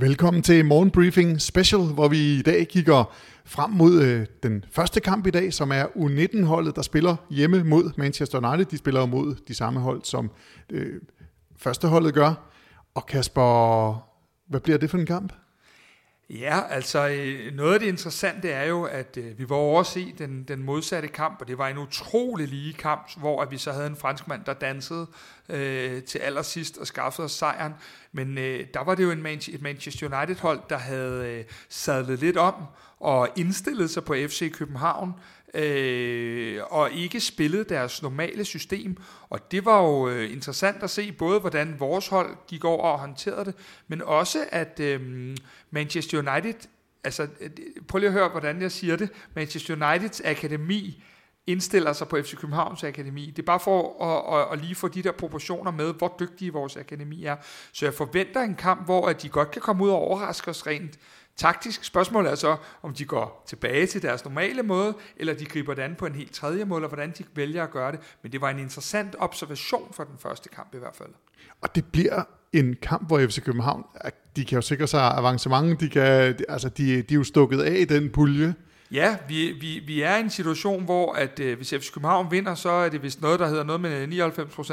Velkommen til Morgenbriefing Special, hvor vi i dag kigger frem mod øh, den første kamp i dag, som er U19-holdet, der spiller hjemme mod Manchester United. De spiller mod de samme hold, som øh, førsteholdet gør. Og Kasper, hvad bliver det for en kamp? Ja, altså øh, noget af det interessante er jo, at øh, vi var over at se den, den modsatte kamp, og det var en utrolig lige kamp, hvor at vi så havde en franskmand, der dansede øh, til allersidst og skaffede os sejren. Men øh, der var det jo en Man- et Manchester United-hold, der havde øh, sadlet lidt om og indstillet sig på FC København, øh, og ikke spillede deres normale system. Og det var jo øh, interessant at se både, hvordan vores hold gik over og håndterede det, men også at øh, Manchester United, altså øh, prøv lige at høre, hvordan jeg siger det, Manchester Uniteds akademi indstiller sig på FC Københavns Akademi. Det er bare for at, at, at lige få de der proportioner med, hvor dygtige vores akademi er. Så jeg forventer en kamp, hvor at de godt kan komme ud og overraske os rent taktisk. Spørgsmålet er så, om de går tilbage til deres normale måde, eller de griber det an på en helt tredje måde, eller hvordan de vælger at gøre det. Men det var en interessant observation for den første kamp i hvert fald. Og det bliver en kamp, hvor FC København, de kan jo sikre sig avancement, de, kan, altså de, de er jo stukket af i den pulje, Ja, vi, vi, vi er i en situation, hvor at, øh, hvis FC København vinder, så er det vist noget, der hedder noget med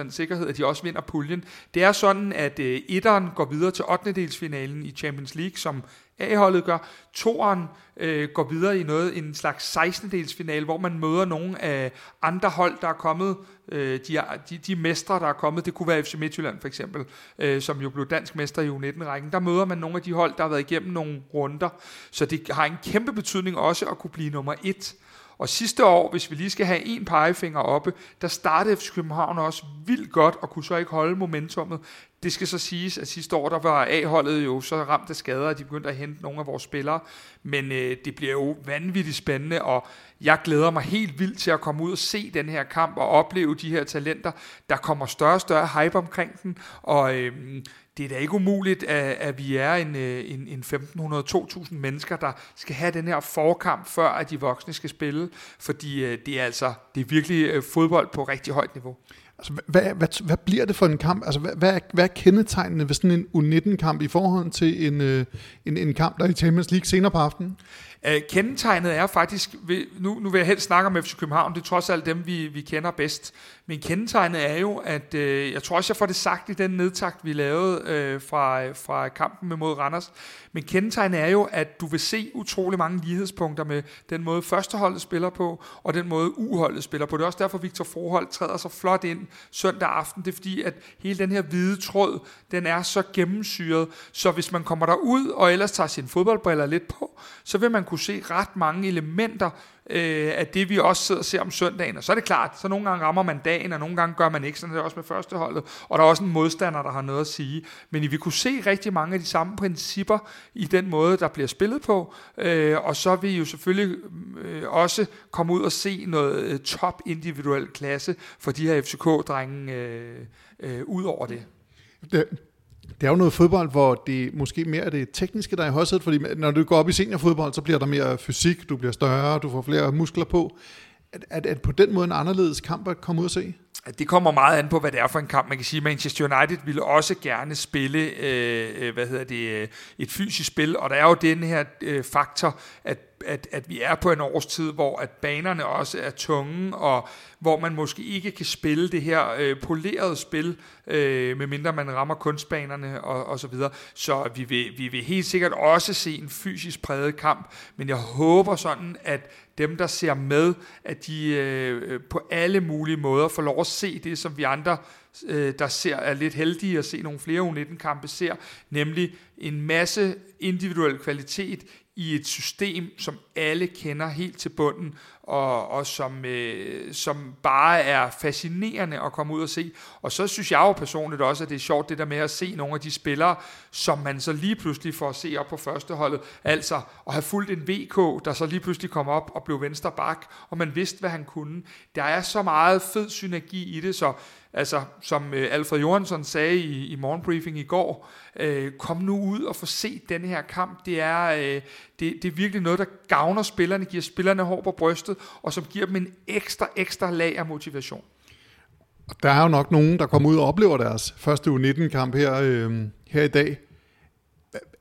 99% sikkerhed, at de også vinder puljen. Det er sådan, at øh, etteren går videre til 8. delsfinalen i Champions League, som A-holdet gør. Toren øh, går videre i noget en slags 16. delsfinale, hvor man møder nogle af andre hold, der er kommet, øh, de, de, de mestre, der er kommet. Det kunne være FC Midtjylland for eksempel, øh, som jo blev dansk mester i U19-rækken. Der møder man nogle af de hold, der har været igennem nogle runder. Så det har en kæmpe betydning også at kunne blive nummer et. Og sidste år, hvis vi lige skal have en pegefinger oppe, der startede FC København også vildt godt og kunne så ikke holde momentummet. Det skal så siges, at sidste år der var A-holdet jo så ramt af skader, at de begyndte at hente nogle af vores spillere. Men øh, det bliver jo vanvittigt spændende, og jeg glæder mig helt vildt til at komme ud og se den her kamp og opleve de her talenter. Der kommer større og større hype omkring den, og øh, det er da ikke umuligt, at, at vi er en, øh, en, en 1500-2000 mennesker, der skal have den her forkamp, før at de voksne skal spille, fordi øh, det er altså det er virkelig øh, fodbold på rigtig højt niveau. Altså, hvad, hvad, hvad bliver det for en kamp? Altså, hvad, hvad, er, hvad er kendetegnene ved sådan en U19-kamp i forhold til en, øh, en, en kamp, der er i Champions League senere på aftenen? Uh, kendetegnet er faktisk, nu, nu vil jeg helst snakke om FC København, det er trods alt dem, vi, vi kender bedst, men kendetegnet er jo, at øh, jeg tror også, jeg får det sagt i den nedtakt, vi lavede øh, fra, fra kampen med mod Randers, men kendetegnet er jo, at du vil se utrolig mange lighedspunkter med den måde førsteholdet spiller på, og den måde uholdet spiller på. Det er også derfor, Victor Forhold træder så flot ind søndag aften. Det er fordi, at hele den her hvide tråd, den er så gennemsyret, så hvis man kommer derud og ellers tager sine fodboldbriller lidt på, så vil man kunne se ret mange elementer øh, af det, vi også sidder og ser om søndagen. Og så er det klart, så nogle gange rammer man dagen, og nogle gange gør man ikke. Sådan er det også med førsteholdet. Og der er også en modstander, der har noget at sige. Men vi kunne se rigtig mange af de samme principper i den måde, der bliver spillet på. Øh, og så vil I jo selvfølgelig øh, også komme ud og se noget øh, top individuel klasse for de her FCK-drenge øh, øh, ud over det. det. Det er jo noget fodbold, hvor det måske mere er det tekniske, der er i højsædet, fordi når du går op i seniorfodbold, så bliver der mere fysik, du bliver større, du får flere muskler på. Er, det på den måde en anderledes kamp at komme ud og se? Det kommer meget an på, hvad det er for en kamp. Man kan sige, at Manchester United ville også gerne spille øh, øh hvad hedder det, øh, et fysisk spil, og der er jo den her øh, faktor, at at, at vi er på en årstid, hvor at banerne også er tunge, og hvor man måske ikke kan spille det her øh, polerede spil, øh, medmindre man rammer kunstbanerne og, og så videre. Så vi vil, vi vil helt sikkert også se en fysisk præget kamp, men jeg håber sådan, at dem, der ser med, at de øh, på alle mulige måder får lov at se det, som vi andre øh, der ser er lidt heldige at se nogle flere U19-kampe ser, nemlig en masse individuel kvalitet i et system, som alle kender helt til bunden, og, og som, øh, som bare er fascinerende at komme ud og se. Og så synes jeg jo personligt også, at det er sjovt det der med at se nogle af de spillere, som man så lige pludselig får at se op på førsteholdet. Altså at have fulgt en VK, der så lige pludselig kom op og blev venstre bak, og man vidste, hvad han kunne. Der er så meget fed synergi i det, så Altså, som øh, Alfred Jørgensen sagde i, i morgenbriefing i går, øh, kom nu ud og få set den her kamp. Det er, øh, det, det er virkelig noget, der gavner spillerne, giver spillerne hår på brystet, og som giver dem en ekstra, ekstra lag af motivation. Der er jo nok nogen, der kommer ud og oplever deres første U19-kamp her, øh, her i dag.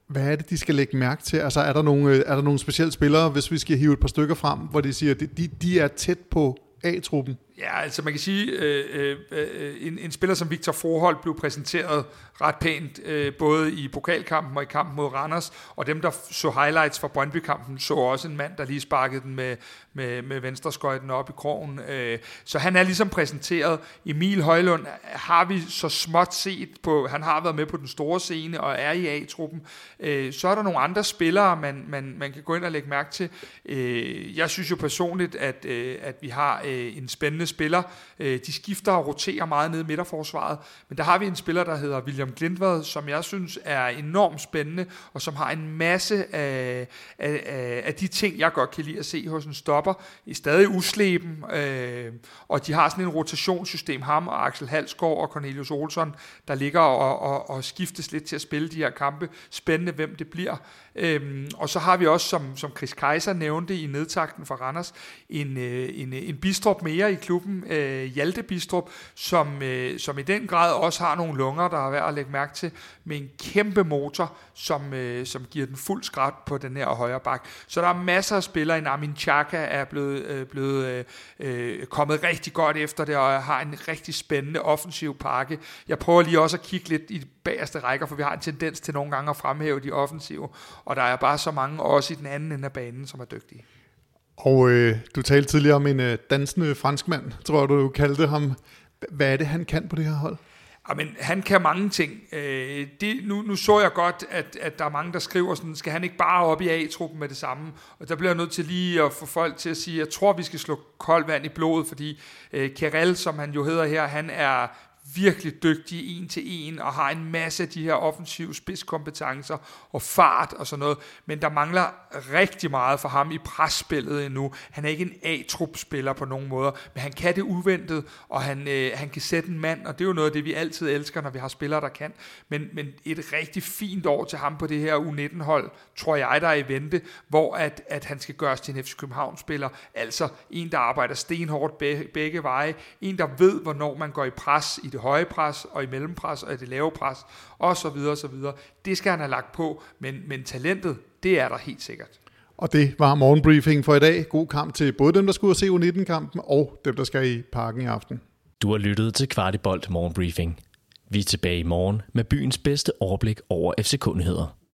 Hvad er det, de skal lægge mærke til? Altså, er der nogle, øh, er der nogle specielle spillere, hvis vi skal hive et par stykker frem, hvor de siger, at de, de er tæt på A-truppen? Ja, altså man kan sige, øh, øh, øh en, en spiller som Victor Forhold blev præsenteret ret pænt, øh, både i pokalkampen og i kampen mod Randers, og dem, der så highlights fra Brøndby-kampen, så også en mand, der lige sparkede den med, med, med venstreskøjten op i krogen. Øh, så han er ligesom præsenteret. Emil Højlund har vi så småt set på, han har været med på den store scene og er i A-truppen. Øh, så er der nogle andre spillere, man, man, man kan gå ind og lægge mærke til. Øh, jeg synes jo personligt, at, øh, at vi har øh, en spændende spiller. Øh, de skifter og roterer meget ned i midterforsvaret, men der har vi en spiller, der hedder William Glindvad, som jeg synes er enormt spændende, og som har en masse af, af, af de ting, jeg godt kan lide at se hos en stopper, i stadig usleben, øh, og de har sådan en rotationssystem, ham og Axel Halsgaard og Cornelius Olsson, der ligger og, og, og skiftes lidt til at spille de her kampe. Spændende, hvem det bliver. Øhm, og så har vi også, som, som Chris Kaiser nævnte i nedtakten for Randers, en, øh, en, øh, en bistrop mere i klubben, øh, Hjalte Bistrup, som, øh, som i den grad også har nogle lunger, der er værd at lægge mærke til, med en kæmpe motor, som, øh, som giver den fuld skrat på den her højre bak. Så der er masser af spillere. En Armin Chaka er blevet, øh, blevet øh, øh, kommet rigtig godt efter det, og har en rigtig spændende offensiv pakke. Jeg prøver lige også at kigge lidt i de bagerste rækker, for vi har en tendens til nogle gange at fremhæve de offensive, og der er bare så mange også i den anden ende af banen, som er dygtige. Og øh, du talte tidligere om en øh, dansende franskmand, tror jeg, du kaldte ham. Hvad er det, han kan på det her hold? Jamen, han kan mange ting. Øh, det, nu, nu så jeg godt, at, at der er mange, der skriver sådan, skal han ikke bare op i A-truppen med det samme? Og der bliver jeg nødt til lige at få folk til at sige, jeg tror, vi skal slå koldt vand i blodet, fordi øh, Kerel, som han jo hedder her, han er virkelig dygtig en til en, og har en masse af de her offensive spidskompetencer og fart og sådan noget, men der mangler rigtig meget for ham i presspillet endnu. Han er ikke en A-trup-spiller på nogen måder, men han kan det uventet, og han, øh, han kan sætte en mand, og det er jo noget af det, vi altid elsker, når vi har spillere, der kan. Men, men et rigtig fint år til ham på det her U19-hold, tror jeg, der er i vente, hvor at, at han skal gøres til en FC København-spiller, altså en, der arbejder stenhårdt begge, begge veje, en, der ved, hvornår man går i pres i det høje pres, og i mellempres, og i det lave pres, og så videre, og så videre. Det skal han have lagt på, men, men talentet, det er der helt sikkert. Og det var morgenbriefing for i dag. God kamp til både dem, der skulle se U19-kampen, og dem, der skal i parken i aften. Du har lyttet til Kvartibolt Morgenbriefing. Vi er tilbage i morgen med byens bedste overblik over FC-kundigheder.